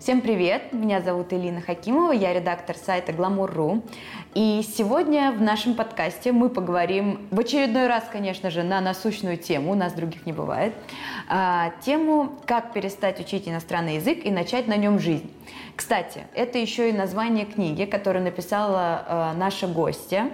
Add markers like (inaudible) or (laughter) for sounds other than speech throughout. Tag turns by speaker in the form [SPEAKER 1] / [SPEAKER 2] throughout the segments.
[SPEAKER 1] Всем привет! Меня зовут Элина Хакимова, я редактор сайта Glamour.ru. И сегодня в нашем подкасте мы поговорим в очередной раз, конечно же, на насущную тему, у нас других не бывает, а, тему «Как перестать учить иностранный язык и начать на нем жизнь». Кстати, это еще и название книги, которую написала а, наша гостья,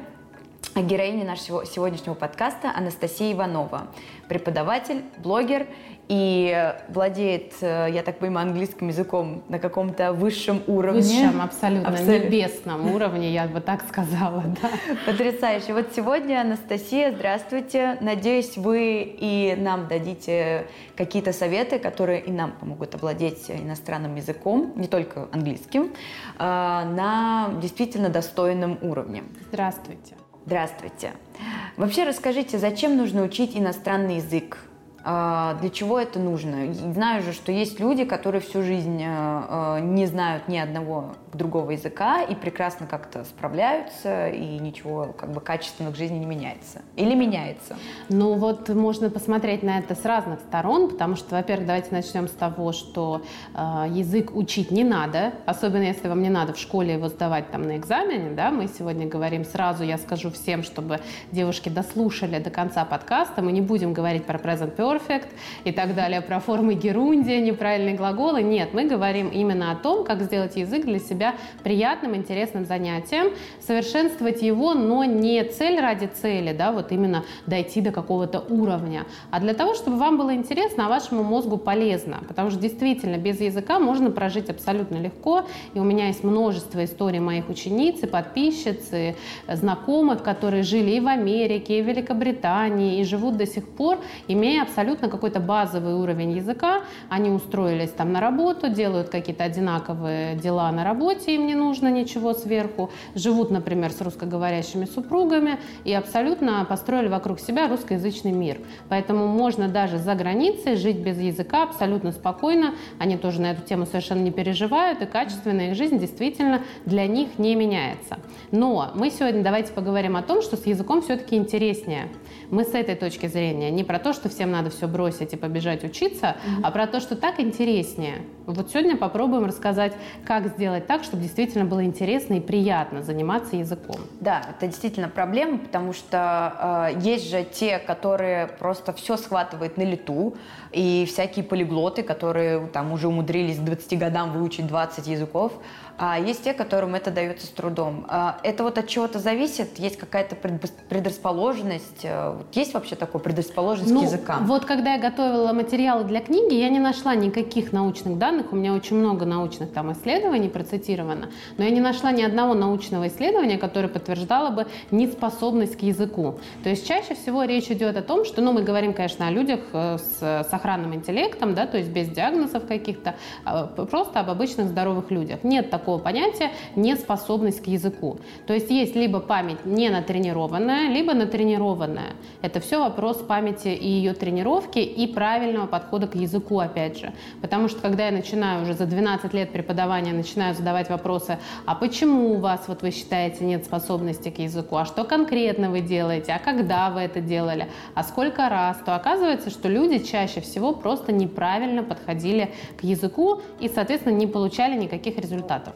[SPEAKER 1] героиня нашего сегодняшнего подкаста Анастасия Иванова, преподаватель, блогер и владеет, э, я так понимаю, английским языком на каком-то высшем уровне.
[SPEAKER 2] Высшем, абсолютно, абсолютно. небесном уровне, я бы так сказала. (laughs) Да.
[SPEAKER 1] Потрясающе. Вот сегодня, Анастасия, здравствуйте. Надеюсь, вы и нам дадите какие-то советы, которые и нам помогут овладеть иностранным языком, не только английским, э, на действительно достойном уровне.
[SPEAKER 2] Здравствуйте.
[SPEAKER 1] Здравствуйте. Вообще расскажите, зачем нужно учить иностранный язык? А, для чего это нужно? Знаю же, что есть люди, которые всю жизнь э, э, не знают ни одного другого языка и прекрасно как-то справляются, и ничего как бы качественно в жизни не меняется. Или меняется?
[SPEAKER 2] Ну вот можно посмотреть на это с разных сторон, потому что, во-первых, давайте начнем с того, что э, язык учить не надо, особенно если вам не надо в школе его сдавать там на экзамене, да, мы сегодня говорим сразу, я скажу всем, чтобы девушки дослушали до конца подкаста, мы не будем говорить про present perfect, perfect и так далее, про формы герундия, неправильные глаголы. Нет, мы говорим именно о том, как сделать язык для себя приятным, интересным занятием, совершенствовать его, но не цель ради цели, да, вот именно дойти до какого-то уровня, а для того, чтобы вам было интересно, а вашему мозгу полезно, потому что действительно без языка можно прожить абсолютно легко, и у меня есть множество историй моих учениц и подписчиц, и знакомых, которые жили и в Америке, и в Великобритании, и живут до сих пор, имея абсолютно абсолютно какой-то базовый уровень языка. Они устроились там на работу, делают какие-то одинаковые дела на работе, им не нужно ничего сверху. Живут, например, с русскоговорящими супругами и абсолютно построили вокруг себя русскоязычный мир. Поэтому можно даже за границей жить без языка абсолютно спокойно. Они тоже на эту тему совершенно не переживают, и качественная их жизнь действительно для них не меняется. Но мы сегодня давайте поговорим о том, что с языком все-таки интереснее. Мы с этой точки зрения не про то, что всем надо все бросить и побежать учиться, mm-hmm. а про то, что так интереснее. Вот сегодня попробуем рассказать, как сделать так, чтобы действительно было интересно и приятно заниматься языком.
[SPEAKER 1] Да, это действительно проблема, потому что э, есть же те, которые просто все схватывают на лету, и всякие полиглоты, которые там уже умудрились к 20 годам выучить 20 языков, а есть те, которым это дается с трудом. А, это вот от чего-то зависит? Есть какая-то предрасположенность? Э, есть вообще такое предрасположенность
[SPEAKER 2] ну,
[SPEAKER 1] к языкам?
[SPEAKER 2] Вот когда я готовила материалы для книги, я не нашла никаких научных данных. У меня очень много научных там исследований процитировано, но я не нашла ни одного научного исследования, которое подтверждало бы неспособность к языку. То есть чаще всего речь идет о том, что, ну, мы говорим, конечно, о людях э, с сохранным интеллектом, да, то есть без диагнозов каких-то, а, просто об обычных здоровых людях. Нет такого такого понятия неспособность к языку. То есть есть либо память не натренированная, либо натренированная. Это все вопрос памяти и ее тренировки и правильного подхода к языку, опять же. Потому что когда я начинаю уже за 12 лет преподавания, начинаю задавать вопросы, а почему у вас, вот вы считаете, нет способности к языку, а что конкретно вы делаете, а когда вы это делали, а сколько раз, то оказывается, что люди чаще всего просто неправильно подходили к языку и, соответственно, не получали никаких результатов.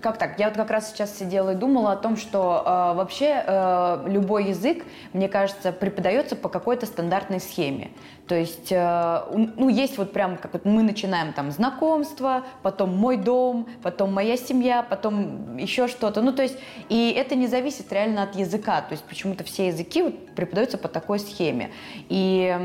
[SPEAKER 1] Как так? Я вот как раз сейчас сидела и думала о том, что э, вообще э, любой язык, мне кажется, преподается по какой-то стандартной схеме. То есть, э, ну, есть вот прям, как вот мы начинаем там знакомство, потом мой дом, потом моя семья, потом еще что-то. Ну, то есть, и это не зависит реально от языка. То есть, почему-то все языки вот преподаются по такой схеме. И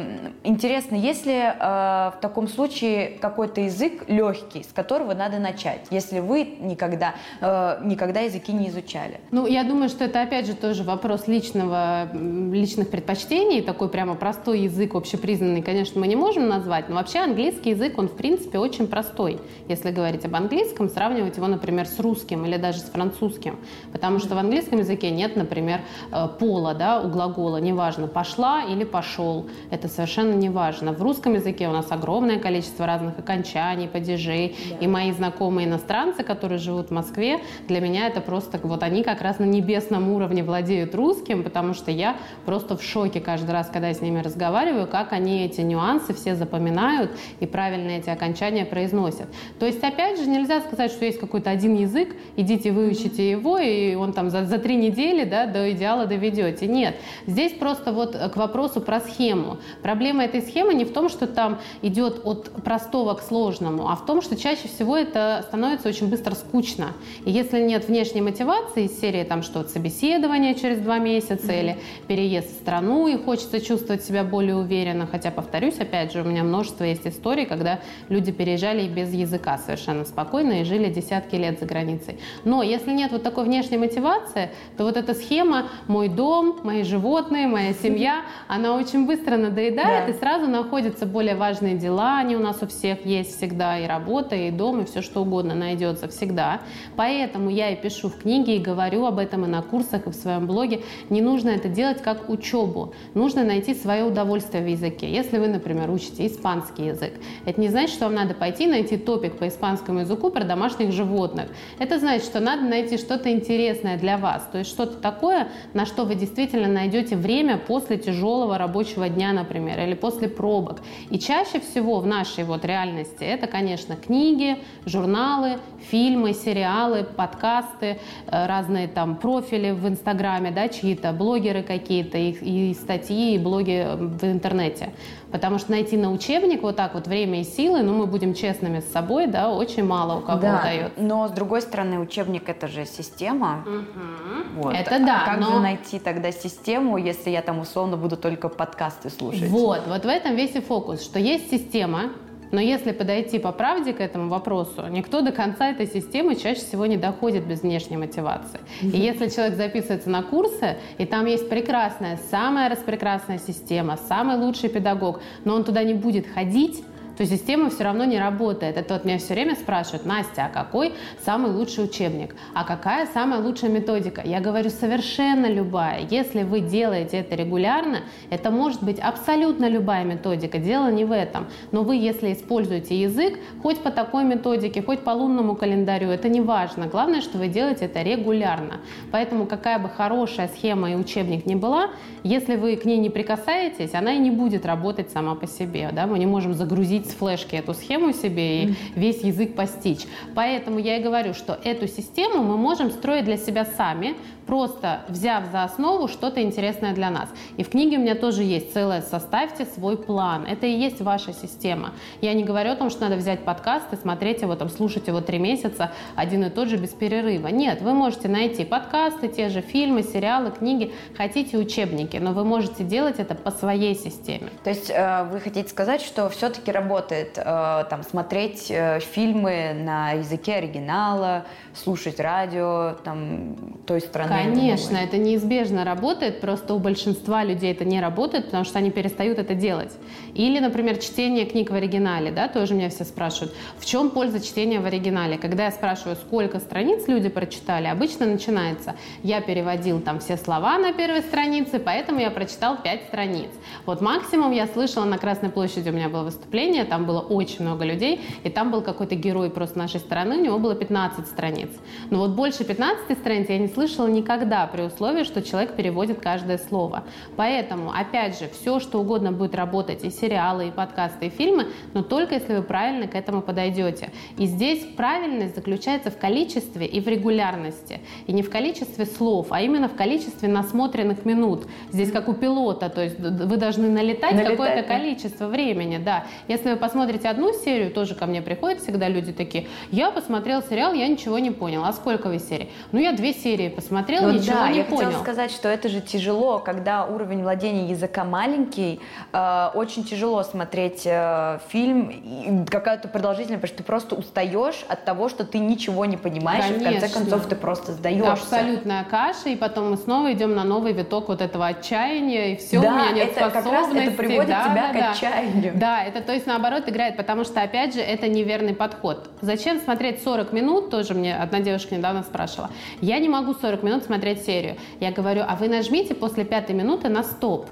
[SPEAKER 1] интересно, если э, в таком случае какой-то язык легкий, с которого надо начать, если вы никогда, э, никогда языки не изучали?
[SPEAKER 2] Ну, я думаю, что это опять же тоже вопрос личного, личных предпочтений, такой прямо простой язык, общепризнанный конечно, мы не можем назвать, но вообще английский язык, он в принципе очень простой, если говорить об английском, сравнивать его, например, с русским или даже с французским, потому что в английском языке нет, например, э, пола, да, у глагола, неважно, пошла или пошел, это совершенно не важно. В русском языке у нас огромное количество разных окончаний, падежей, да. и мои знакомые иностранцы, которые живут в Москве, Москве, для меня это просто вот они как раз на небесном уровне владеют русским, потому что я просто в шоке каждый раз, когда я с ними разговариваю, как они эти нюансы все запоминают и правильно эти окончания произносят. То есть, опять же, нельзя сказать, что есть какой-то один язык, идите выучите его, и он там за, за три недели да, до идеала доведете. Нет. Здесь просто вот к вопросу про схему. Проблема этой схемы не в том, что там идет от простого к сложному, а в том, что чаще всего это становится очень быстро скучно. И если нет внешней мотивации из серии там что-то собеседование через два месяца mm-hmm. или переезд в страну и хочется чувствовать себя более уверенно, хотя, повторюсь, опять же, у меня множество есть историй, когда люди переезжали и без языка совершенно спокойно и жили десятки лет за границей. Но если нет вот такой внешней мотивации, то вот эта схема «мой дом», «мои животные», «моя семья», она очень быстро надоедает, да. и сразу находятся более важные дела, они у нас у всех есть всегда, и работа, и дом, и все что угодно найдется всегда. Поэтому я и пишу в книге, и говорю об этом и на курсах, и в своем блоге. Не нужно это делать как учебу. Нужно найти свое удовольствие в языке. Если вы, например, учите испанский язык, это не значит, что вам надо пойти найти топик по испанскому языку про домашних животных. Это значит, что надо найти что-то интересное для вас, то есть что-то такое, на что вы действительно найдете время после тяжелого рабочего дня, например, или после пробок. И чаще всего в нашей вот реальности это, конечно, книги, журналы, фильмы, сериалы, подкасты, э, разные там профили в Инстаграме, да, чьи-то блогеры какие-то, и, и статьи, и блоги в интернете. Потому что найти на учебник вот так вот время и силы, ну, мы будем честными с собой, да, очень мало у кого да, удается.
[SPEAKER 1] но с другой стороны, учебник это же система.
[SPEAKER 2] Угу. Вот. Это да.
[SPEAKER 1] А как но... же найти тогда систему, если я там условно буду только подкасты слушать?
[SPEAKER 2] Вот, вот в этом весь и фокус, что есть система, но если подойти по правде к этому вопросу, никто до конца этой системы чаще всего не доходит без внешней мотивации. И если человек записывается на курсы, и там есть прекрасная, самая распрекрасная система, самый лучший педагог, но он туда не будет ходить, то система все равно не работает. Это вот меня все время спрашивают, Настя, а какой самый лучший учебник? А какая самая лучшая методика? Я говорю, совершенно любая. Если вы делаете это регулярно, это может быть абсолютно любая методика. Дело не в этом. Но вы, если используете язык, хоть по такой методике, хоть по лунному календарю, это не важно. Главное, что вы делаете это регулярно. Поэтому какая бы хорошая схема и учебник ни была, если вы к ней не прикасаетесь, она и не будет работать сама по себе. Да? Мы не можем загрузить с флешки эту схему себе и весь язык постичь. Поэтому я и говорю, что эту систему мы можем строить для себя сами, просто взяв за основу что-то интересное для нас. И в книге у меня тоже есть целое «Составьте свой план». Это и есть ваша система. Я не говорю о том, что надо взять подкаст и смотреть его, там, слушать его три месяца, один и тот же без перерыва. Нет, вы можете найти подкасты, те же фильмы, сериалы, книги, хотите учебники, но вы можете делать это по своей системе.
[SPEAKER 1] То есть э, вы хотите сказать, что все-таки работает э, там, смотреть э, фильмы на языке оригинала, слушать радио там, той страны,
[SPEAKER 2] Конечно, это неизбежно работает, просто у большинства людей это не работает, потому что они перестают это делать. Или, например, чтение книг в оригинале, да, тоже меня все спрашивают, в чем польза чтения в оригинале? Когда я спрашиваю, сколько страниц люди прочитали, обычно начинается, я переводил там все слова на первой странице, поэтому я прочитал пять страниц. Вот максимум я слышала на Красной площади, у меня было выступление, там было очень много людей, и там был какой-то герой просто нашей страны, у него было 15 страниц. Но вот больше 15 страниц я не слышала ни никогда при условии, что человек переводит каждое слово. Поэтому, опять же, все, что угодно будет работать, и сериалы, и подкасты, и фильмы, но только если вы правильно к этому подойдете. И здесь правильность заключается в количестве и в регулярности. И не в количестве слов, а именно в количестве насмотренных минут. Здесь как у пилота, то есть вы должны налетать, налетать какое-то да. количество времени, да. Если вы посмотрите одну серию, тоже ко мне приходят всегда люди такие, я посмотрел сериал, я ничего не понял. А сколько вы серий? Ну, я две серии посмотрел, посмотрел, ну, ничего
[SPEAKER 1] да,
[SPEAKER 2] не
[SPEAKER 1] я
[SPEAKER 2] понял.
[SPEAKER 1] хотела сказать, что это же тяжело, когда уровень владения языка маленький, э, очень тяжело смотреть э, фильм, какая-то продолжительность, потому что ты просто устаешь от того, что ты ничего не понимаешь, Конечно. и в конце концов ты просто сдаешься.
[SPEAKER 2] Абсолютная каша, и потом мы снова идем на новый виток вот этого отчаяния, и все,
[SPEAKER 1] да,
[SPEAKER 2] у меня нет
[SPEAKER 1] это
[SPEAKER 2] способностей.
[SPEAKER 1] Как раз это приводит да, тебя да, к отчаянию.
[SPEAKER 2] Да, это то есть наоборот играет, потому что, опять же, это неверный подход. Зачем смотреть 40 минут, тоже мне одна девушка недавно спрашивала. Я не могу 40 минут смотреть серию. Я говорю, а вы нажмите после пятой минуты на стоп.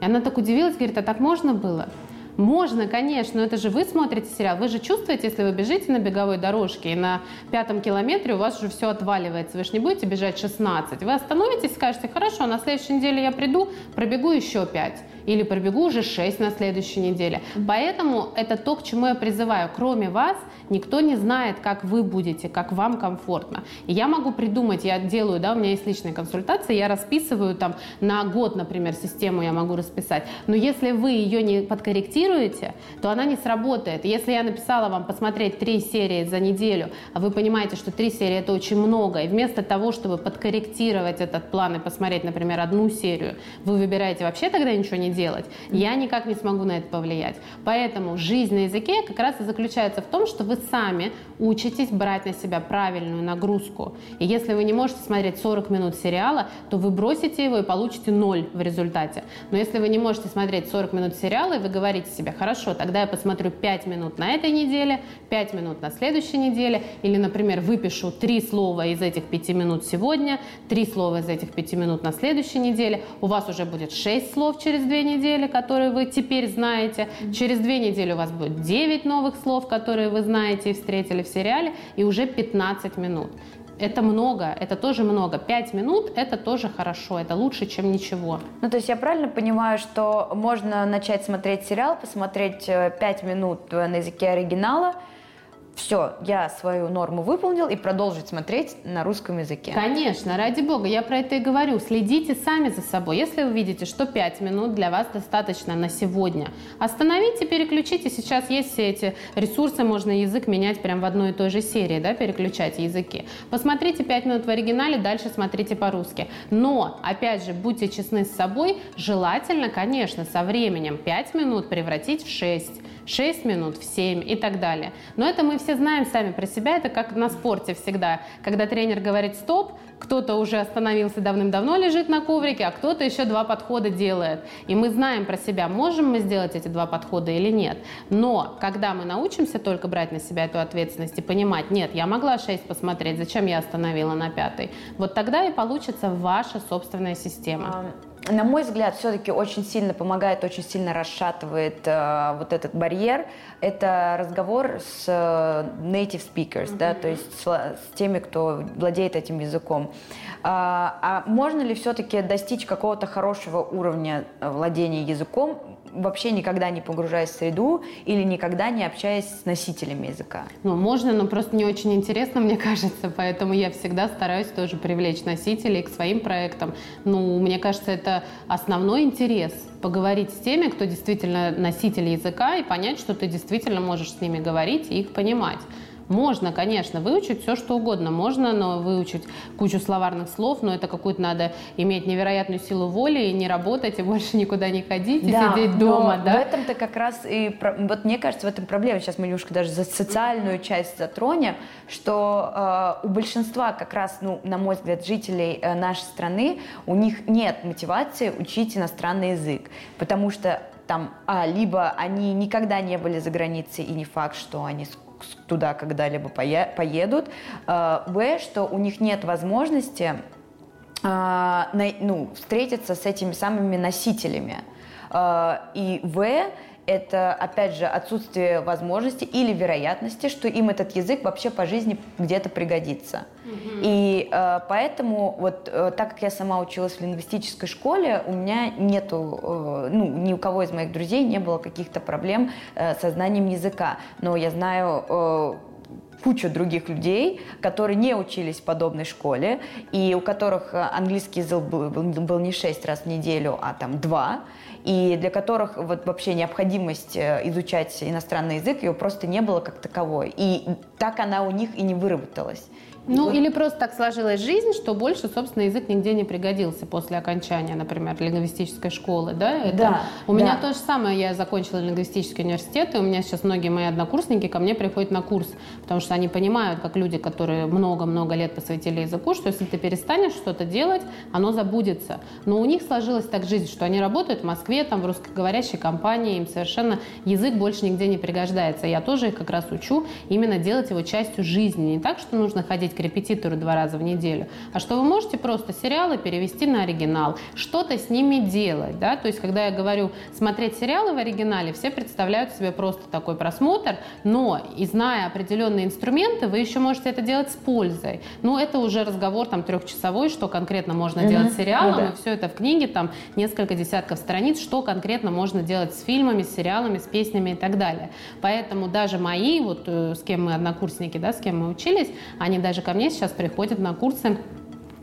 [SPEAKER 2] И она так удивилась, говорит, а так можно было? Можно, конечно, но это же вы смотрите сериал. Вы же чувствуете, если вы бежите на беговой дорожке, и на пятом километре у вас уже все отваливается. Вы же не будете бежать 16. Вы остановитесь, скажете, хорошо, на следующей неделе я приду, пробегу еще 5 или пробегу уже 6 на следующей неделе. Поэтому это то, к чему я призываю. Кроме вас, никто не знает, как вы будете, как вам комфортно. И я могу придумать, я делаю, да, у меня есть личная консультация, я расписываю там на год, например, систему я могу расписать. Но если вы ее не подкорректируете, то она не сработает. Если я написала вам посмотреть три серии за неделю, а вы понимаете, что три серии это очень много, и вместо того, чтобы подкорректировать этот план и посмотреть, например, одну серию, вы выбираете вообще тогда ничего не делать, я никак не смогу на это повлиять. Поэтому жизнь на языке как раз и заключается в том, что вы сами учитесь брать на себя правильную нагрузку. И если вы не можете смотреть 40 минут сериала, то вы бросите его и получите ноль в результате. Но если вы не можете смотреть 40 минут сериала, и вы говорите себе, хорошо, тогда я посмотрю 5 минут на этой неделе, 5 минут на следующей неделе, или, например, выпишу 3 слова из этих 5 минут сегодня, 3 слова из этих 5 минут на следующей неделе, у вас уже будет 6 слов через 2 недели, которые вы теперь знаете, через 2 недели у вас будет 9 новых слов, которые вы знаете и встретили в сериале, и уже 15 минут. Это много, это тоже много. Пять минут – это тоже хорошо, это лучше, чем ничего.
[SPEAKER 1] Ну, то есть я правильно понимаю, что можно начать смотреть сериал, посмотреть э, пять минут на языке оригинала – все, я свою норму выполнил и продолжить смотреть на русском языке.
[SPEAKER 2] Конечно, ради бога, я про это и говорю. Следите сами за собой. Если вы видите, что 5 минут для вас достаточно на сегодня, остановите, переключите. Сейчас есть все эти ресурсы, можно язык менять прямо в одной и той же серии, да, переключать языки. Посмотрите 5 минут в оригинале, дальше смотрите по-русски. Но, опять же, будьте честны с собой, желательно, конечно, со временем 5 минут превратить в 6 6 минут, в 7 и так далее. Но это мы все знаем сами про себя, это как на спорте всегда. Когда тренер говорит «стоп», кто-то уже остановился давным-давно, лежит на коврике, а кто-то еще два подхода делает. И мы знаем про себя, можем мы сделать эти два подхода или нет. Но когда мы научимся только брать на себя эту ответственность и понимать, нет, я могла 6 посмотреть, зачем я остановила на пятой, вот тогда и получится ваша собственная система
[SPEAKER 1] на мой взгляд, все-таки очень сильно помогает, очень сильно расшатывает э, вот этот барьер. Это разговор с э, native speakers, mm-hmm. да, то есть с, с теми, кто владеет этим языком. А, а можно ли все-таки достичь какого-то хорошего уровня владения языком вообще никогда не погружаясь в среду или никогда не общаясь с носителями языка?
[SPEAKER 2] Ну, можно, но просто не очень интересно, мне кажется, поэтому я всегда стараюсь тоже привлечь носителей к своим проектам. Ну, мне кажется, это основной интерес поговорить с теми, кто действительно носитель языка, и понять, что ты действительно можешь с ними говорить и их понимать. Можно, конечно, выучить все, что угодно. Можно но выучить кучу словарных слов, но это какую-то надо иметь невероятную силу воли и не работать, и больше никуда не ходить, и да, сидеть дома.
[SPEAKER 1] Да? в этом-то как раз и... Вот мне кажется, в этом проблема. Сейчас мы немножко даже за социальную часть затронем, что э, у большинства как раз, ну, на мой взгляд, жителей э, нашей страны, у них нет мотивации учить иностранный язык, потому что там, а, либо они никогда не были за границей, и не факт, что они туда когда-либо поедут. А, б, что у них нет возможности а, ну, встретиться с этими самыми носителями. А, и В, это, опять же, отсутствие возможности или вероятности, что им этот язык вообще по жизни где-то пригодится. Угу. И э, поэтому, вот э, так как я сама училась в лингвистической школе, у меня нету, э, ну, ни у кого из моих друзей не было каких-то проблем э, со знанием языка. Но я знаю... Э, кучу других людей, которые не учились в подобной школе, и у которых э, английский язык был, был, был не 6 раз в неделю, а там 2 и для которых вот вообще необходимость э, изучать иностранный язык, ее просто не было как таковой. И так она у них и не выработалась.
[SPEAKER 2] Ну, вот. или просто так сложилась жизнь, что больше, собственно, язык нигде не пригодился после окончания, например, лингвистической школы, да? Это...
[SPEAKER 1] Да.
[SPEAKER 2] У да. меня то же самое, я закончила лингвистический университет, и у меня сейчас многие мои однокурсники ко мне приходят на курс, потому что они понимают, как люди, которые много-много лет посвятили языку, что если ты перестанешь что-то делать, оно забудется. Но у них сложилась так жизнь, что они работают в Москве, Москве, там в русскоговорящей компании, им совершенно язык больше нигде не пригождается. Я тоже их как раз учу именно делать его частью жизни. Не так, что нужно ходить к репетитору два раза в неделю, а что вы можете просто сериалы перевести на оригинал, что-то с ними делать. Да? То есть, когда я говорю смотреть сериалы в оригинале, все представляют себе просто такой просмотр, но и зная определенные инструменты, вы еще можете это делать с пользой. Ну, это уже разговор там трехчасовой, что конкретно можно mm-hmm. делать с сериалом, ну, да. и все это в книге, там несколько десятков страниц, что конкретно можно делать с фильмами, с сериалами, с песнями и так далее. Поэтому даже мои, вот э, с кем мы однокурсники, да, с кем мы учились, они даже ко мне сейчас приходят на курсы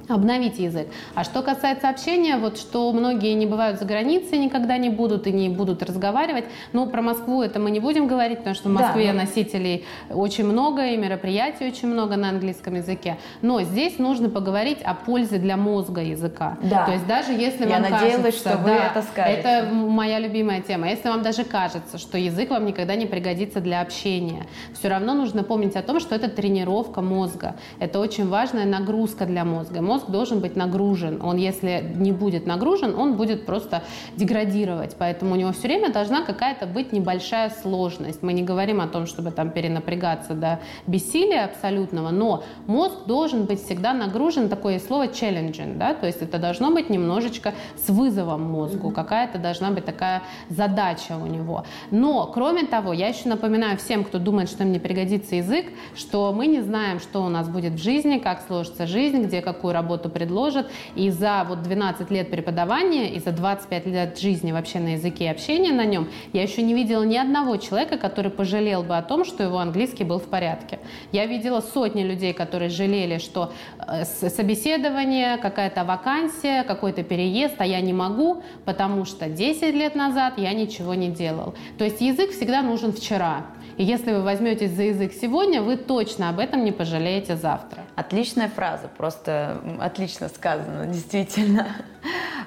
[SPEAKER 2] обновить язык. А что касается общения, вот что многие не бывают за границей, никогда не будут и не будут разговаривать. Ну, про Москву это мы не будем говорить, потому что в Москве да, но... носителей очень много и мероприятий очень много на английском языке. Но здесь нужно поговорить о пользе для мозга языка.
[SPEAKER 1] Да.
[SPEAKER 2] То есть даже если
[SPEAKER 1] Я
[SPEAKER 2] вам
[SPEAKER 1] надеялась,
[SPEAKER 2] кажется,
[SPEAKER 1] что вы
[SPEAKER 2] да,
[SPEAKER 1] это скажете.
[SPEAKER 2] Это моя любимая тема. Если вам даже кажется, что язык вам никогда не пригодится для общения, все равно нужно помнить о том, что это тренировка мозга. Это очень важная нагрузка для мозга. Мозг мозг должен быть нагружен. Он, если не будет нагружен, он будет просто деградировать. Поэтому у него все время должна какая-то быть небольшая сложность. Мы не говорим о том, чтобы там перенапрягаться до бессилия абсолютного, но мозг должен быть всегда нагружен, такое слово challenging, да, то есть это должно быть немножечко с вызовом мозгу, какая-то должна быть такая задача у него. Но, кроме того, я еще напоминаю всем, кто думает, что им не пригодится язык, что мы не знаем, что у нас будет в жизни, как сложится жизнь, где какую работу работу предложат. И за вот 12 лет преподавания и за 25 лет жизни вообще на языке общения на нем я еще не видела ни одного человека, который пожалел бы о том, что его английский был в порядке. Я видела сотни людей, которые жалели, что э, собеседование, какая-то вакансия, какой-то переезд, а я не могу, потому что 10 лет назад я ничего не делал. То есть язык всегда нужен вчера. И если вы возьметесь за язык сегодня, вы точно об этом не пожалеете завтра.
[SPEAKER 1] Отличная фраза, просто отлично сказано, действительно.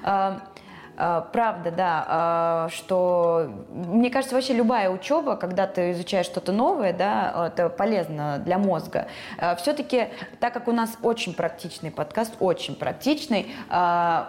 [SPEAKER 1] (laughs) А, правда, да, а, что мне кажется, вообще любая учеба, когда ты изучаешь что-то новое, да, это полезно для мозга. А, Все-таки, так как у нас очень практичный подкаст, очень практичный,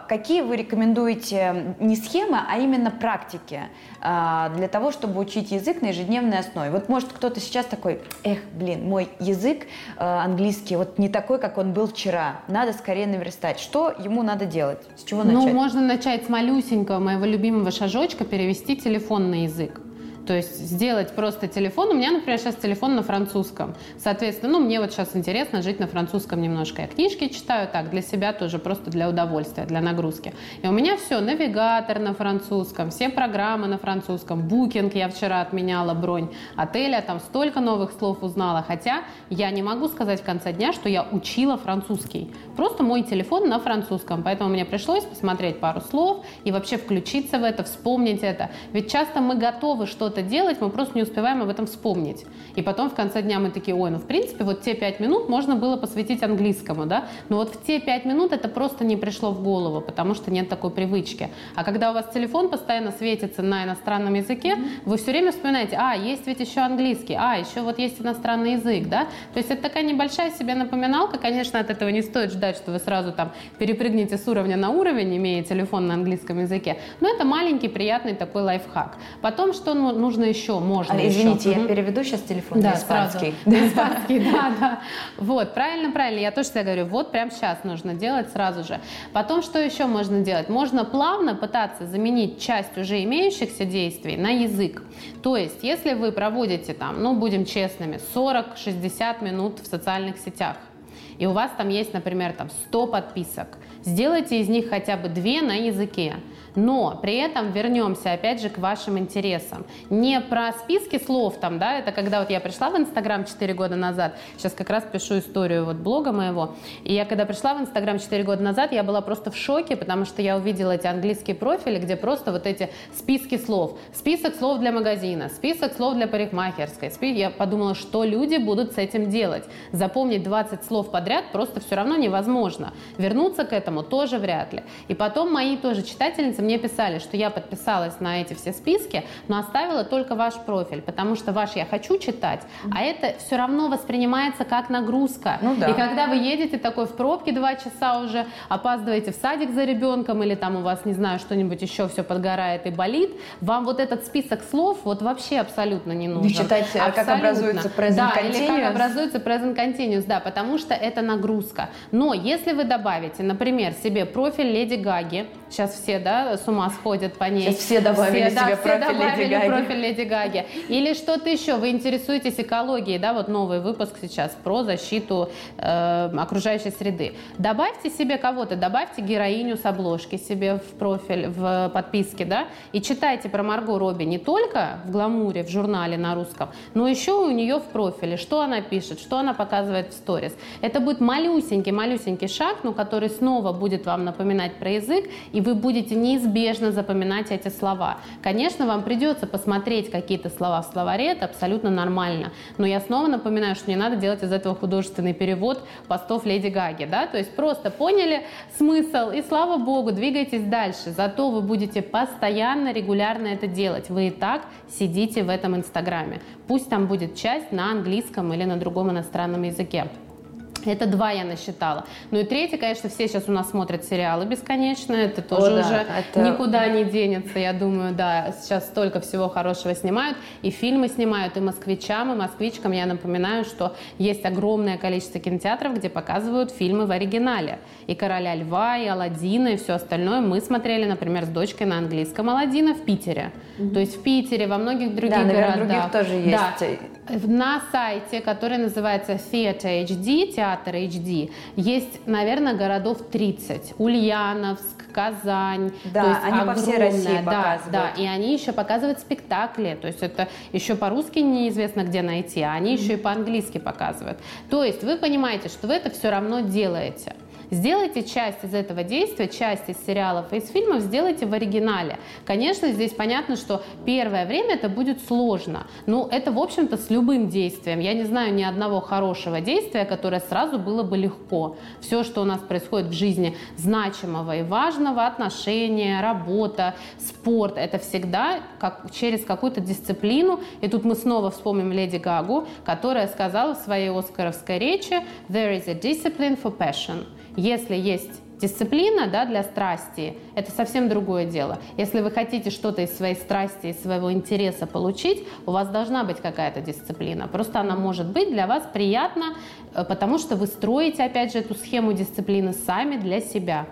[SPEAKER 1] какие вы рекомендуете не схемы, а именно практики для того, чтобы учить язык на ежедневной основе? Вот может кто-то сейчас такой, эх, блин, мой язык английский вот не такой, как он был вчера, надо скорее наверстать. Что ему надо делать? С чего
[SPEAKER 2] ну,
[SPEAKER 1] начать?
[SPEAKER 2] Ну, можно начать с малюсенького малюсенького моего любимого шажочка перевести телефон на язык. То есть сделать просто телефон. У меня, например, сейчас телефон на французском. Соответственно, ну, мне вот сейчас интересно жить на французском немножко. Я книжки читаю так, для себя тоже, просто для удовольствия, для нагрузки. И у меня все, навигатор на французском, все программы на французском, букинг я вчера отменяла, бронь отеля, там столько новых слов узнала. Хотя я не могу сказать в конце дня, что я учила французский. Просто мой телефон на французском. Поэтому мне пришлось посмотреть пару слов и вообще включиться в это, вспомнить это. Ведь часто мы готовы что-то что-то делать, мы просто не успеваем об этом вспомнить. И потом в конце дня мы такие, ой, ну в принципе вот те пять минут можно было посвятить английскому, да, но вот в те пять минут это просто не пришло в голову, потому что нет такой привычки. А когда у вас телефон постоянно светится на иностранном языке, вы все время вспоминаете, а, есть ведь еще английский, а, еще вот есть иностранный язык, да, то есть это такая небольшая себе напоминалка, конечно, от этого не стоит ждать, что вы сразу там перепрыгнете с уровня на уровень, имея телефон на английском языке, но это маленький приятный такой лайфхак. Потом, что ну, нужно еще, можно
[SPEAKER 1] а, Извините, еще. я переведу сейчас телефон да, на испанский.
[SPEAKER 2] Сразу. На испанский, (laughs) да, да. Вот, правильно, правильно. Я тоже всегда говорю, вот прямо сейчас нужно делать сразу же. Потом, что еще можно делать? Можно плавно пытаться заменить часть уже имеющихся действий на язык. То есть, если вы проводите там, ну, будем честными, 40-60 минут в социальных сетях, и у вас там есть, например, там 100 подписок, сделайте из них хотя бы две на языке. Но при этом вернемся опять же к вашим интересам. Не про списки слов там, да, это когда вот я пришла в Инстаграм 4 года назад, сейчас как раз пишу историю вот блога моего, и я когда пришла в Инстаграм 4 года назад, я была просто в шоке, потому что я увидела эти английские профили, где просто вот эти списки слов. Список слов для магазина, список слов для парикмахерской. Я подумала, что люди будут с этим делать. Запомнить 20 слов по подряд просто все равно невозможно. Вернуться к этому тоже вряд ли. И потом мои тоже читательницы мне писали, что я подписалась на эти все списки, но оставила только ваш профиль, потому что ваш я хочу читать, а это все равно воспринимается как нагрузка. Ну, да. И когда вы едете такой в пробке два часа уже, опаздываете в садик за ребенком или там у вас, не знаю, что-нибудь еще все подгорает и болит, вам вот этот список слов вот вообще абсолютно не нужен.
[SPEAKER 1] Читать, абсолютно. как образуется present
[SPEAKER 2] да, continuous. или как образуется present continuous, да, потому что это нагрузка. Но если вы добавите, например, себе профиль Леди Гаги, сейчас все, да, с ума сходят по ней.
[SPEAKER 1] Сейчас все добавили
[SPEAKER 2] все,
[SPEAKER 1] себе
[SPEAKER 2] да, профиль все добавили Леди Гаги. профиль Леди Гаги. Или что-то еще, вы интересуетесь экологией, да, вот новый выпуск сейчас про защиту э, окружающей среды. Добавьте себе кого-то, добавьте героиню с обложки себе в профиль, в подписке, да, и читайте про Марго Робби не только в гламуре, в журнале на русском, но еще у нее в профиле, что она пишет, что она показывает в сторис. Это будет малюсенький-малюсенький шаг, но который снова будет вам напоминать про язык, и вы будете неизбежно запоминать эти слова. Конечно, вам придется посмотреть какие-то слова в словаре, это абсолютно нормально. Но я снова напоминаю, что не надо делать из этого художественный перевод постов Леди Гаги. Да? То есть просто поняли смысл, и слава богу, двигайтесь дальше. Зато вы будете постоянно, регулярно это делать. Вы и так сидите в этом Инстаграме. Пусть там будет часть на английском или на другом иностранном языке. Это два я насчитала. Ну и третье, конечно, все сейчас у нас смотрят сериалы бесконечно. Это тоже О, да, уже это... никуда не денется. Я думаю, да, сейчас столько всего хорошего снимают. И фильмы снимают, и москвичам, и москвичкам. Я напоминаю, что есть огромное количество кинотеатров, где показывают фильмы в оригинале. И «Короля льва», и «Аладдина», и все остальное. Мы смотрели, например, с дочкой на английском «Аладдина» в Питере. Mm-hmm. То есть в Питере, во многих других да,
[SPEAKER 1] наверное,
[SPEAKER 2] городах.
[SPEAKER 1] других тоже есть. Да.
[SPEAKER 2] На сайте, который называется Theater HD, театр HD, есть, наверное, городов 30. Ульяновск, Казань.
[SPEAKER 1] Да,
[SPEAKER 2] то есть
[SPEAKER 1] они огромная, по всей России да, показывают.
[SPEAKER 2] Да, и они еще показывают спектакли. То есть это еще по-русски неизвестно, где найти, а они mm-hmm. еще и по-английски показывают. То есть вы понимаете, что вы это все равно делаете. Сделайте часть из этого действия, часть из сериалов и из фильмов сделайте в оригинале. Конечно, здесь понятно, что первое время это будет сложно. Но это, в общем-то, с любым действием. Я не знаю ни одного хорошего действия, которое сразу было бы легко. Все, что у нас происходит в жизни значимого и важного, отношения, работа, спорт, это всегда как, через какую-то дисциплину. И тут мы снова вспомним Леди Гагу, которая сказала в своей оскаровской речи «There is a discipline for passion». Если есть дисциплина да, для страсти, это совсем другое дело. Если вы хотите что-то из своей страсти, из своего интереса получить, у вас должна быть какая-то дисциплина. Просто она может быть для вас приятна, э, потому что вы строите, опять же, эту схему дисциплины сами для себя.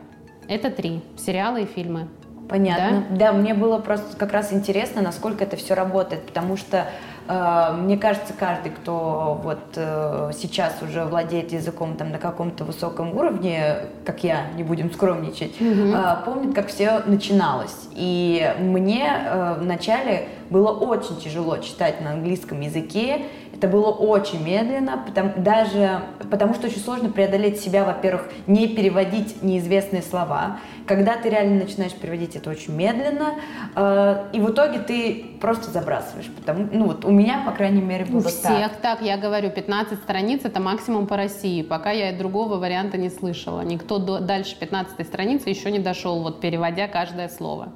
[SPEAKER 2] Это три. Сериалы и фильмы.
[SPEAKER 1] Понятно. Да? да, мне было просто как раз интересно, насколько это все работает, потому что мне кажется, каждый, кто вот э, сейчас уже владеет языком там на каком-то высоком уровне, как я, не будем скромничать, э, помнит, как все начиналось. И мне э, вначале было очень тяжело читать на английском языке, это было очень медленно, потому, даже потому что очень сложно преодолеть себя, во-первых, не переводить неизвестные слова. Когда ты реально начинаешь переводить это очень медленно, э, и в итоге ты просто забрасываешь. Потому, ну вот у меня, по крайней мере, было
[SPEAKER 2] у всех так. Я говорю, 15 страниц это максимум по России. Пока я другого варианта не слышала. Никто до, дальше 15 страницы еще не дошел, вот переводя каждое слово.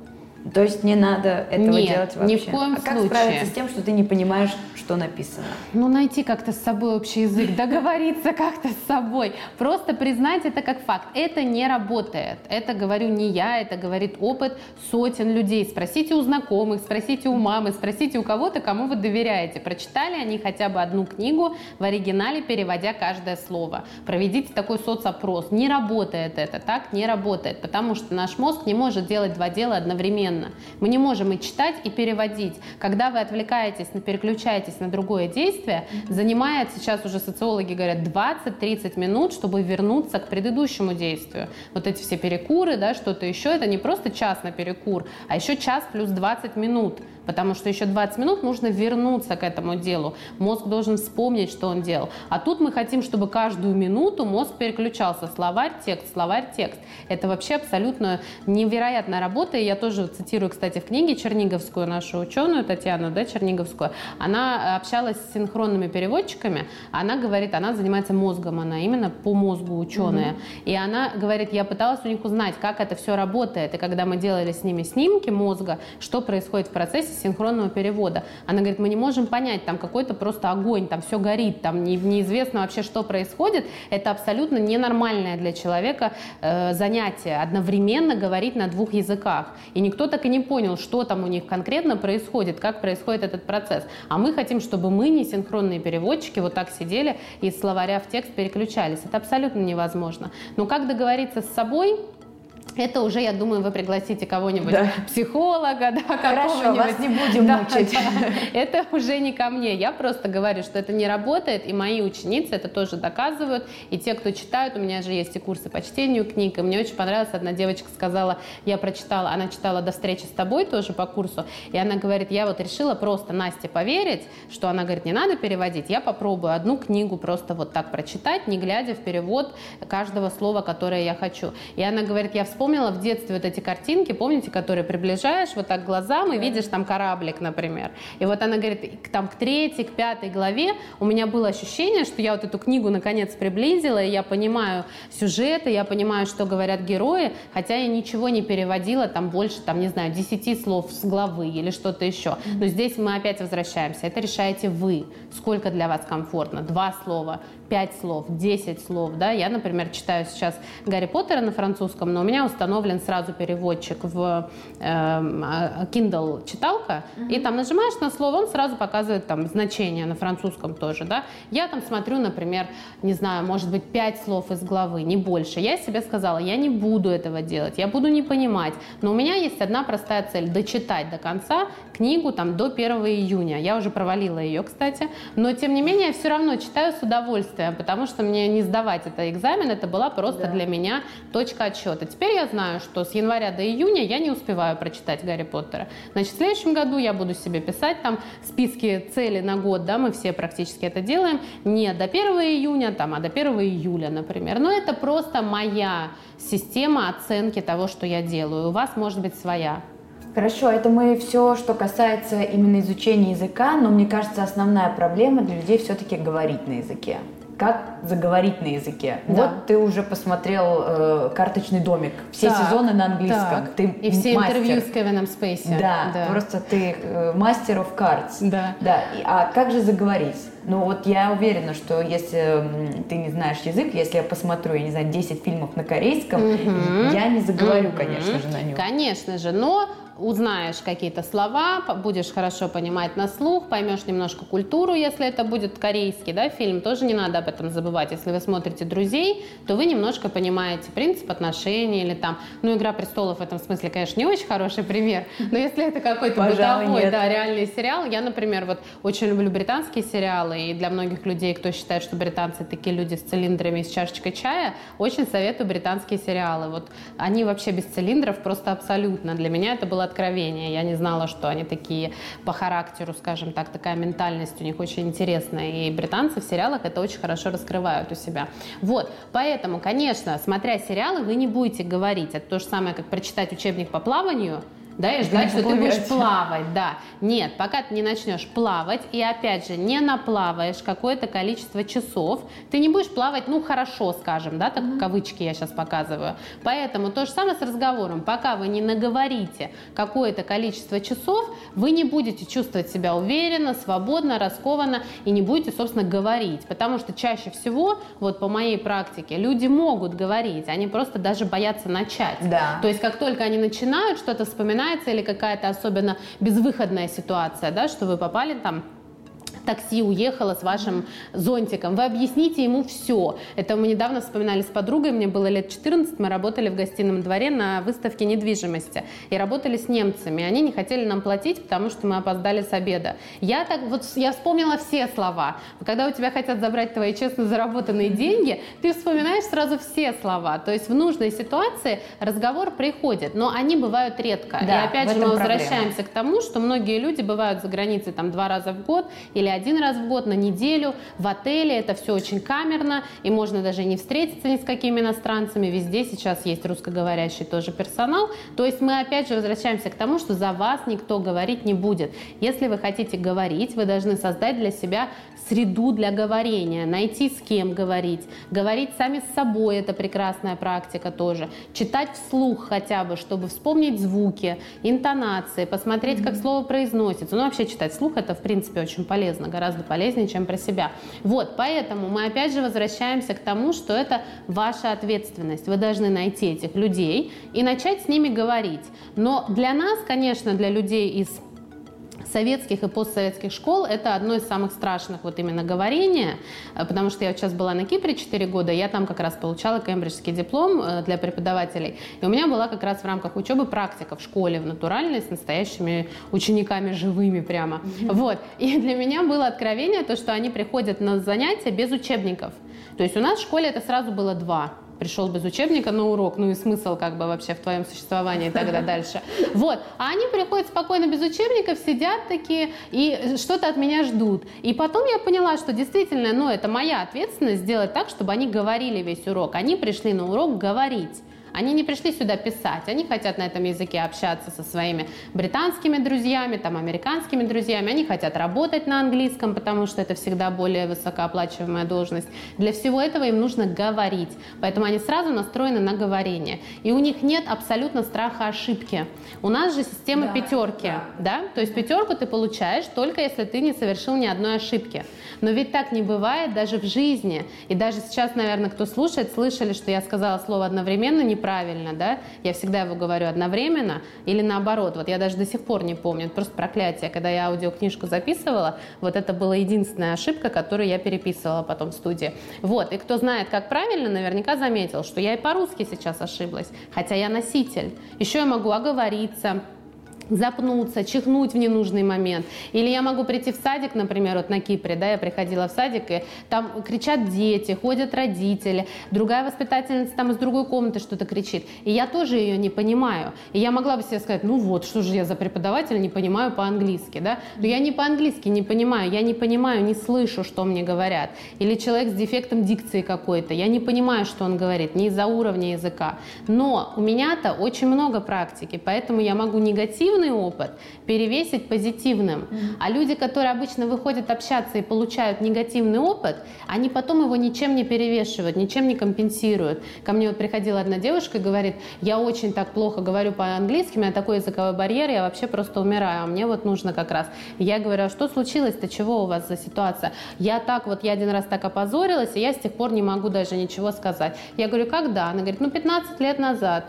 [SPEAKER 1] То есть не надо этого
[SPEAKER 2] Нет,
[SPEAKER 1] делать вообще.
[SPEAKER 2] ни в коем
[SPEAKER 1] а
[SPEAKER 2] случае.
[SPEAKER 1] как справиться с тем, что ты не понимаешь, что написано?
[SPEAKER 2] Ну, найти как-то с собой общий язык, (laughs) договориться как-то с собой. Просто признать это как факт. Это не работает. Это говорю не я, это говорит опыт сотен людей. Спросите у знакомых, спросите у мамы, спросите у кого-то, кому вы доверяете. Прочитали они хотя бы одну книгу в оригинале, переводя каждое слово. Проведите такой соцопрос. Не работает это, так не работает, потому что наш мозг не может делать два дела одновременно одновременно. Мы не можем и читать, и переводить. Когда вы отвлекаетесь, переключаетесь на другое действие, занимает, сейчас уже социологи говорят, 20-30 минут, чтобы вернуться к предыдущему действию. Вот эти все перекуры, да, что-то еще, это не просто час на перекур, а еще час плюс 20 минут потому что еще 20 минут нужно вернуться к этому делу. Мозг должен вспомнить, что он делал. А тут мы хотим, чтобы каждую минуту мозг переключался. Словарь, текст, словарь, текст. Это вообще абсолютно невероятная работа. И я тоже цитирую, кстати, в книге Черниговскую, нашу ученую Татьяну да, Черниговскую. Она общалась с синхронными переводчиками. Она говорит, она занимается мозгом, она именно по мозгу ученая. Угу. И она говорит, я пыталась у них узнать, как это все работает. И когда мы делали с ними снимки мозга, что происходит в процессе синхронного перевода. Она говорит, мы не можем понять, там какой-то просто огонь, там все горит, там не, неизвестно вообще, что происходит. Это абсолютно ненормальное для человека э, занятие, одновременно говорить на двух языках. И никто так и не понял, что там у них конкретно происходит, как происходит этот процесс. А мы хотим, чтобы мы, не синхронные переводчики, вот так сидели и из словаря в текст переключались. Это абсолютно невозможно. Но как договориться с собой, это уже, я думаю, вы пригласите кого-нибудь, да. психолога, да,
[SPEAKER 1] Хорошо, вас не будем да, мучить. Да.
[SPEAKER 2] Это уже не ко мне. Я просто говорю, что это не работает, и мои ученицы это тоже доказывают. И те, кто читают, у меня же есть и курсы по чтению книг, и мне очень понравилось, одна девочка сказала, я прочитала, она читала «До встречи с тобой» тоже по курсу, и она говорит, я вот решила просто Насте поверить, что она говорит, не надо переводить, я попробую одну книгу просто вот так прочитать, не глядя в перевод каждого слова, которое я хочу. И она говорит, я вспомнила вспомнила в детстве вот эти картинки, помните, которые приближаешь вот так глазам и видишь там кораблик, например. И вот она говорит, там к третьей, к пятой главе у меня было ощущение, что я вот эту книгу наконец приблизила, и я понимаю сюжеты, я понимаю, что говорят герои, хотя я ничего не переводила там больше, там, не знаю, десяти слов с главы или что-то еще. Но здесь мы опять возвращаемся. Это решаете вы. Сколько для вас комфортно? Два слова, пять слов, десять слов, да. Я, например, читаю сейчас Гарри Поттера на французском, но у меня установлен сразу переводчик в э, Kindle читалка, mm-hmm. и там нажимаешь на слово, он сразу показывает там значение на французском тоже, да. Я там смотрю, например, не знаю, может быть, пять слов из главы, не больше. Я себе сказала, я не буду этого делать, я буду не понимать, но у меня есть одна простая цель – дочитать до конца книгу там до 1 июня. Я уже провалила ее, кстати, но тем не менее я все равно читаю с удовольствием удовольствие, потому что мне не сдавать этот экзамен, это была просто да. для меня точка отсчета. Теперь я знаю, что с января до июня я не успеваю прочитать Гарри Поттера. Значит, в следующем году я буду себе писать там списки целей на год, да, мы все практически это делаем, не до 1 июня, там, а до 1 июля, например. Но это просто моя система оценки того, что я делаю. У вас может быть своя.
[SPEAKER 1] Хорошо, это мы все, что касается именно изучения языка, но мне кажется, основная проблема для людей все-таки говорить на языке как заговорить на языке. Да. Вот ты уже посмотрел э, карточный домик, все так, сезоны на английском. Так. Ты
[SPEAKER 2] и все мастер. интервью с Кевином Спейси.
[SPEAKER 1] Да, да. просто ты э, мастер of cards. Да. да. А как же заговорить? Ну вот я уверена, что если ты не знаешь язык, если я посмотрю, я не знаю, 10 фильмов на корейском, угу. я не заговорю, угу. конечно же, на нем.
[SPEAKER 2] Конечно же, но узнаешь какие-то слова, будешь хорошо понимать на слух, поймешь немножко культуру, если это будет корейский да, фильм, тоже не надо об этом забывать. Если вы смотрите «Друзей», то вы немножко понимаете принцип отношений или там, ну, «Игра престолов» в этом смысле, конечно, не очень хороший пример, но если это какой-то бытовой, да, реальный сериал, я, например, вот очень люблю британские сериалы, и для многих людей, кто считает, что британцы такие люди с цилиндрами и с чашечкой чая, очень советую британские сериалы. Вот они вообще без цилиндров просто абсолютно. Для меня это было откровение. Я не знала, что они такие по характеру, скажем так, такая ментальность у них очень интересная. И британцы в сериалах это очень хорошо раскрывают у себя. Вот, поэтому, конечно, смотря сериалы, вы не будете говорить. Это то же самое, как прочитать учебник по плаванию – да, и ждать, что ты будешь плавать, да. Нет, пока ты не начнешь плавать, и опять же, не наплаваешь какое-то количество часов, ты не будешь плавать, ну, хорошо, скажем, да, так mm-hmm. кавычки я сейчас показываю. Поэтому то же самое с разговором. Пока вы не наговорите какое-то количество часов, вы не будете чувствовать себя уверенно, свободно, раскованно и не будете, собственно, говорить. Потому что чаще всего, вот по моей практике, люди могут говорить, они просто даже боятся начать. Да. То есть как только они начинают что-то вспоминать, вспоминается или какая-то особенно безвыходная ситуация, да, что вы попали там такси уехала с вашим зонтиком. Вы объясните ему все. Это мы недавно вспоминали с подругой, мне было лет 14, мы работали в гостином дворе на выставке недвижимости и работали с немцами. Они не хотели нам платить, потому что мы опоздали с обеда. Я так вот, я вспомнила все слова. Когда у тебя хотят забрать твои честно заработанные деньги, ты вспоминаешь сразу все слова. То есть в нужной ситуации разговор приходит, но они бывают редко. Да, и опять же мы возвращаемся проблема. к тому, что многие люди бывают за границей там два раза в год или один раз в год на неделю в отеле. Это все очень камерно, и можно даже не встретиться ни с какими иностранцами. Везде сейчас есть русскоговорящий тоже персонал. То есть мы опять же возвращаемся к тому, что за вас никто говорить не будет. Если вы хотите говорить, вы должны создать для себя среду для говорения, найти с кем говорить, говорить сами с собой, это прекрасная практика тоже, читать вслух хотя бы, чтобы вспомнить звуки, интонации, посмотреть, как слово произносится. Ну, вообще читать вслух это, в принципе, очень полезно, гораздо полезнее, чем про себя. Вот, поэтому мы опять же возвращаемся к тому, что это ваша ответственность. Вы должны найти этих людей и начать с ними говорить. Но для нас, конечно, для людей из советских и постсоветских школ это одно из самых страшных вот именно говорения, э, потому что я сейчас была на Кипре 4 года, я там как раз получала кембриджский диплом э, для преподавателей, и у меня была как раз в рамках учебы практика в школе, в натуральной, с настоящими учениками живыми прямо. Вот. И для меня было откровение то, что они приходят на занятия без учебников. То есть у нас в школе это сразу было два пришел без учебника на урок, ну и смысл как бы вообще в твоем существовании и тогда (laughs) дальше. Вот. А они приходят спокойно без учебников, сидят такие и что-то от меня ждут. И потом я поняла, что действительно, ну это моя ответственность сделать так, чтобы они говорили весь урок. Они пришли на урок говорить. Они не пришли сюда писать, они хотят на этом языке общаться со своими британскими друзьями, там, американскими друзьями, они хотят работать на английском, потому что это всегда более высокооплачиваемая должность. Для всего этого им нужно говорить, поэтому они сразу настроены на говорение. И у них нет абсолютно страха ошибки. У нас же система да, пятерки, да. да? То есть пятерку ты получаешь только если ты не совершил ни одной ошибки. Но ведь так не бывает даже в жизни. И даже сейчас, наверное, кто слушает, слышали, что я сказала слово одновременно, не неправильно, да, я всегда его говорю одновременно или наоборот. Вот я даже до сих пор не помню, это просто проклятие. Когда я аудиокнижку записывала, вот это была единственная ошибка, которую я переписывала потом в студии. Вот, и кто знает, как правильно, наверняка заметил, что я и по-русски сейчас ошиблась, хотя я носитель. Еще я могу оговориться, запнуться, чихнуть в ненужный момент. Или я могу прийти в садик, например, вот на Кипре, да, я приходила в садик, и там кричат дети, ходят родители, другая воспитательница там из другой комнаты что-то кричит, и я тоже ее не понимаю. И я могла бы себе сказать, ну вот, что же я за преподаватель, не понимаю по-английски, да? Но я не по-английски не понимаю, я не понимаю, не слышу, что мне говорят. Или человек с дефектом дикции какой-то, я не понимаю, что он говорит, не из-за уровня языка. Но у меня-то очень много практики, поэтому я могу негативно негативный опыт перевесить позитивным. А люди, которые обычно выходят общаться и получают негативный опыт, они потом его ничем не перевешивают, ничем не компенсируют. Ко мне вот приходила одна девушка и говорит, я очень так плохо говорю по-английски, у меня такой языковой барьер, я вообще просто умираю, а мне вот нужно как раз. Я говорю, а что случилось-то, чего у вас за ситуация? Я так вот, я один раз так опозорилась, и я с тех пор не могу даже ничего сказать. Я говорю, когда? Она говорит, ну 15 лет назад.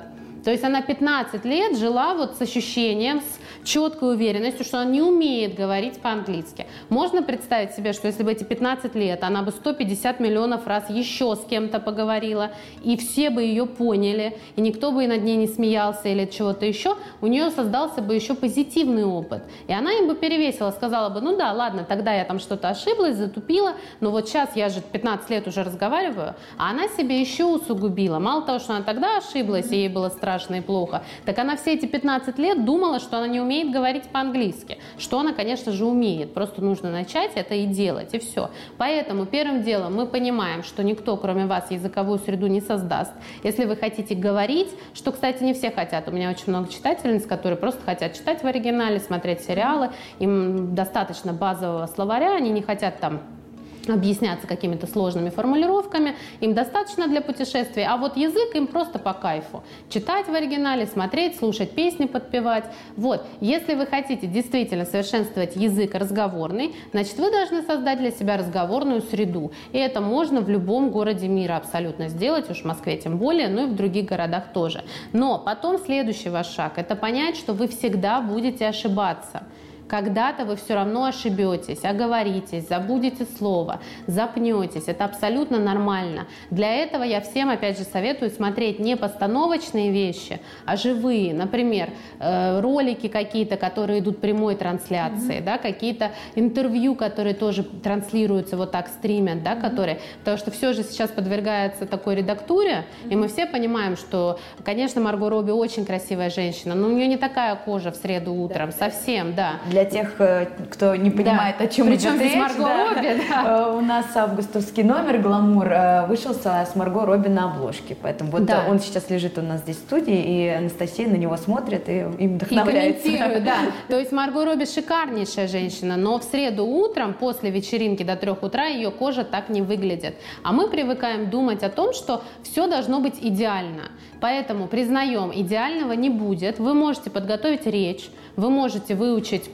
[SPEAKER 2] То есть она 15 лет жила вот с ощущением, с четкой уверенностью, что она не умеет говорить по-английски. Можно представить себе, что если бы эти 15 лет она бы 150 миллионов раз еще с кем-то поговорила, и все бы ее поняли, и никто бы и над ней не смеялся или чего-то еще, у нее создался бы еще позитивный опыт. И она им бы перевесила, сказала бы, ну да, ладно, тогда я там что-то ошиблась, затупила, но вот сейчас я же 15 лет уже разговариваю, а она себе еще усугубила. Мало того, что она тогда ошиблась, и ей было страшно, страшно и плохо. Так она все эти 15 лет думала, что она не умеет говорить по-английски. Что она, конечно же, умеет. Просто нужно начать это и делать, и все. Поэтому первым делом мы понимаем, что никто, кроме вас, языковую среду не создаст. Если вы хотите говорить, что, кстати, не все хотят. У меня очень много читательниц, которые просто хотят читать в оригинале, смотреть сериалы. Им достаточно базового словаря, они не хотят там объясняться какими-то сложными формулировками, им достаточно для путешествий, а вот язык им просто по кайфу. Читать в оригинале, смотреть, слушать песни, подпевать. Вот, если вы хотите действительно совершенствовать язык разговорный, значит, вы должны создать для себя разговорную среду. И это можно в любом городе мира абсолютно сделать, уж в Москве тем более, но и в других городах тоже. Но потом следующий ваш шаг – это понять, что вы всегда будете ошибаться. Когда-то вы все равно ошибетесь, оговоритесь, забудете слово, запнетесь. Это абсолютно нормально. Для этого я всем, опять же, советую смотреть не постановочные вещи, а живые. Например, э, ролики какие-то, которые идут прямой трансляции, mm-hmm. да, какие-то интервью, которые тоже транслируются вот так, стримят, да, mm-hmm. которые... Потому что все же сейчас подвергается такой редактуре, mm-hmm. и мы все понимаем, что, конечно, Марго Робби очень красивая женщина, но у нее не такая кожа в среду утром, да, совсем, да
[SPEAKER 1] для тех, э, кто не понимает, да. о чем
[SPEAKER 2] Причем
[SPEAKER 1] идет
[SPEAKER 2] речь. Марго да. Робби, да.
[SPEAKER 1] Э, у нас августовский номер «Гламур» э, вышел с Марго Робби на обложке. Поэтому вот да. он сейчас лежит у нас здесь в студии, и Анастасия на него смотрит и им вдохновляется.
[SPEAKER 2] И да. (laughs) То есть Марго Робби шикарнейшая женщина, но в среду утром, после вечеринки до трех утра, ее кожа так не выглядит. А мы привыкаем думать о том, что все должно быть идеально. Поэтому признаем, идеального не будет. Вы можете подготовить речь, вы можете выучить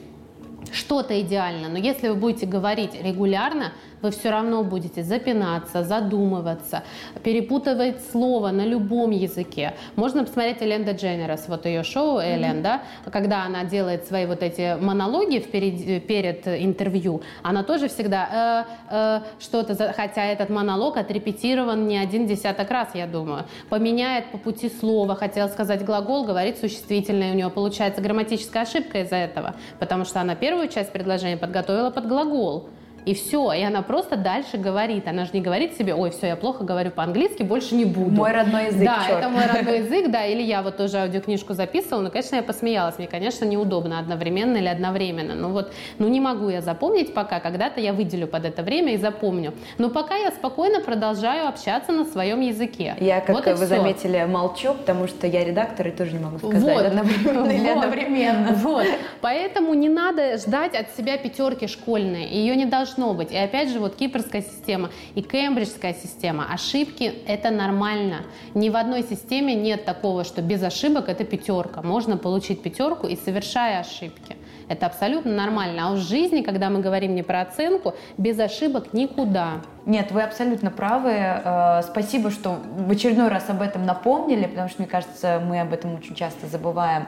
[SPEAKER 2] что-то идеально, но если вы будете говорить регулярно, вы все равно будете запинаться, задумываться, перепутывать слово на любом языке. Можно посмотреть Элен Дженерас, вот ее шоу Элен, mm-hmm. да, когда она делает свои вот эти монологи вперед, перед интервью, она тоже всегда э, э, что-то, хотя этот монолог отрепетирован не один десяток раз, я думаю, поменяет по пути слова, хотела сказать глагол, говорит существительное, у нее получается грамматическая ошибка из-за этого, потому что она первую часть предложения подготовила под глагол. И все, и она просто дальше говорит. Она же не говорит себе, ой, все, я плохо говорю по-английски, больше не буду.
[SPEAKER 1] Мой родной язык,
[SPEAKER 2] Да, черт. это мой родной (laughs) язык, да, или я вот тоже аудиокнижку записывала, но, конечно, я посмеялась. Мне, конечно, неудобно одновременно или одновременно. Ну вот, ну не могу я запомнить пока, когда-то я выделю под это время и запомню. Но пока я спокойно продолжаю общаться на своем языке.
[SPEAKER 1] Я, как вот вы все. заметили, молчу, потому что я редактор и тоже не могу сказать вот. одновременно (laughs) вот. или одновременно.
[SPEAKER 2] Вот, поэтому не надо ждать от себя пятерки школьной. Ее не должно должно быть. И опять же, вот кипрская система и кембриджская система. Ошибки – это нормально. Ни в одной системе нет такого, что без ошибок это пятерка. Можно получить пятерку и совершая ошибки. Это абсолютно нормально. А в жизни, когда мы говорим не про оценку, без ошибок никуда.
[SPEAKER 1] Нет, вы абсолютно правы. Э, спасибо, что в очередной раз об этом напомнили, потому что, мне кажется, мы об этом очень часто забываем.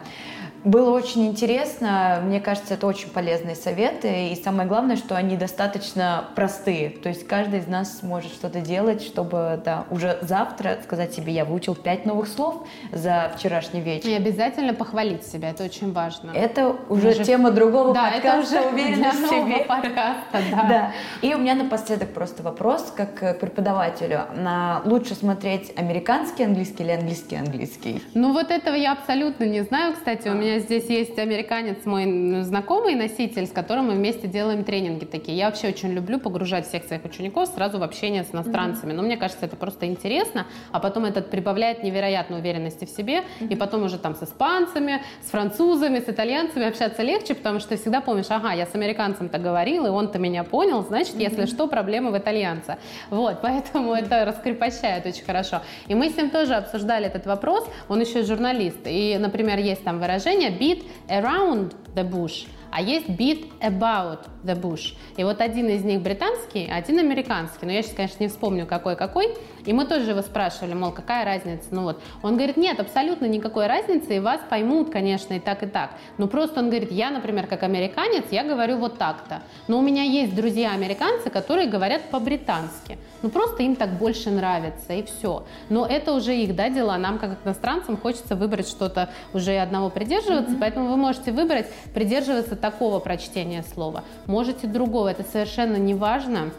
[SPEAKER 1] Было очень интересно. Мне кажется, это очень полезные советы. И самое главное, что они достаточно простые. То есть каждый из нас может что-то делать, чтобы да, уже завтра сказать себе, я выучил пять новых слов за вчерашний вечер.
[SPEAKER 2] И обязательно похвалить себя. Это очень важно.
[SPEAKER 1] Это уже, уже... тема другого
[SPEAKER 2] да,
[SPEAKER 1] подкаста.
[SPEAKER 2] Это уже уверенность в себе.
[SPEAKER 1] подкаста, да. да. И у меня напоследок просто вопрос, как к преподавателю. На лучше смотреть американский английский или английский английский?
[SPEAKER 2] Ну вот этого я абсолютно не знаю. Кстати, у меня меня здесь есть американец, мой знакомый носитель, с которым мы вместе делаем тренинги такие. Я вообще очень люблю погружать всех своих учеников сразу в общение с иностранцами. Mm-hmm. Но мне кажется, это просто интересно, а потом это прибавляет невероятной уверенности в себе, mm-hmm. и потом уже там с испанцами, с французами, с итальянцами общаться легче, потому что ты всегда помнишь, ага, я с американцем-то говорил, и он-то меня понял, значит, mm-hmm. если что, проблемы в итальянца. Вот, поэтому это раскрепощает очень хорошо. И мы с ним тоже обсуждали этот вопрос, он еще журналист, и, например, есть там выражение, beat around the bush, а есть beat about the bush. И вот один из них британский, один американский. Но я сейчас, конечно, не вспомню, какой-какой. И мы тоже его спрашивали, мол, какая разница? Ну вот, он говорит, нет, абсолютно никакой разницы, и вас поймут, конечно, и так, и так. Но просто он говорит, я, например, как американец, я говорю вот так-то. Но у меня есть друзья-американцы, которые говорят по-британски. Ну, просто им так больше нравится, и все. Но это уже их, да, дела. Нам, как иностранцам, хочется выбрать что-то уже одного придерживаться, mm-hmm. поэтому вы можете выбрать придерживаться такого прочтения слова. Можете другого, это совершенно не важно.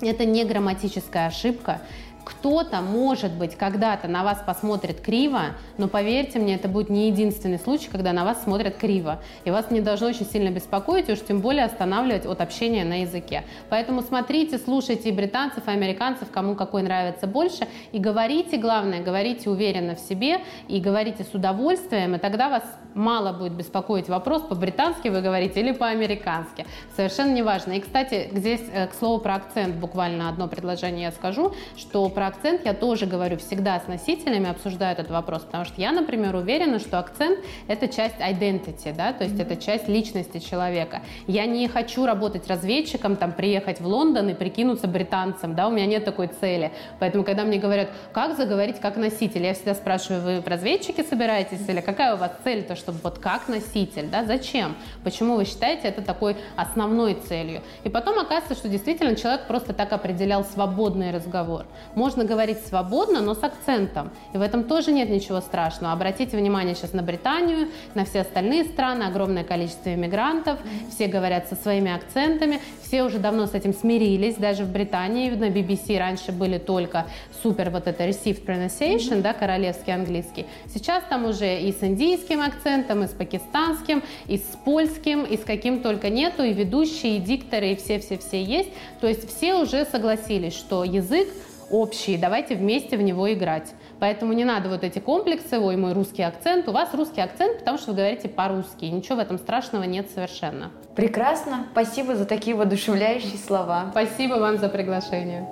[SPEAKER 2] Это не грамматическая ошибка, кто-то, может быть, когда-то на вас посмотрит криво, но поверьте мне, это будет не единственный случай, когда на вас смотрят криво. И вас не должно очень сильно беспокоить, и уж тем более останавливать от общения на языке. Поэтому смотрите, слушайте и британцев, и американцев, кому какой нравится больше, и говорите, главное, говорите уверенно в себе, и говорите с удовольствием, и тогда вас мало будет беспокоить вопрос, по-британски вы говорите или по-американски. Совершенно неважно. И, кстати, здесь, э, к слову, про акцент буквально одно предложение я скажу, что про акцент я тоже говорю всегда с носителями, обсуждаю этот вопрос, потому что я, например, уверена, что акцент – это часть identity, да, то есть mm-hmm. это часть личности человека. Я не хочу работать разведчиком, там, приехать в Лондон и прикинуться британцем, да, у меня нет такой цели. Поэтому, когда мне говорят, как заговорить как носитель, я всегда спрашиваю, вы в разведчики собираетесь или какая у вас цель, то, чтобы вот как носитель, да, зачем? Почему вы считаете это такой основной целью? И потом оказывается, что действительно человек просто так определял свободный разговор. Можно говорить свободно, но с акцентом. И в этом тоже нет ничего страшного. Обратите внимание сейчас на Британию, на все остальные страны, огромное количество иммигрантов, все говорят со своими акцентами, все уже давно с этим смирились, даже в Британии на BBC раньше были только супер вот это received pronunciation, да, королевский английский. Сейчас там уже и с индийским акцентом, и с пакистанским, и с польским, и с каким только нету, и ведущие, и дикторы, и все-все-все есть. То есть все уже согласились, что язык общий, давайте вместе в него играть. Поэтому не надо вот эти комплексы, ой, мой русский акцент. У вас русский акцент, потому что вы говорите по-русски. Ничего в этом страшного нет совершенно.
[SPEAKER 1] Прекрасно. Спасибо за такие воодушевляющие слова.
[SPEAKER 2] Спасибо вам за приглашение.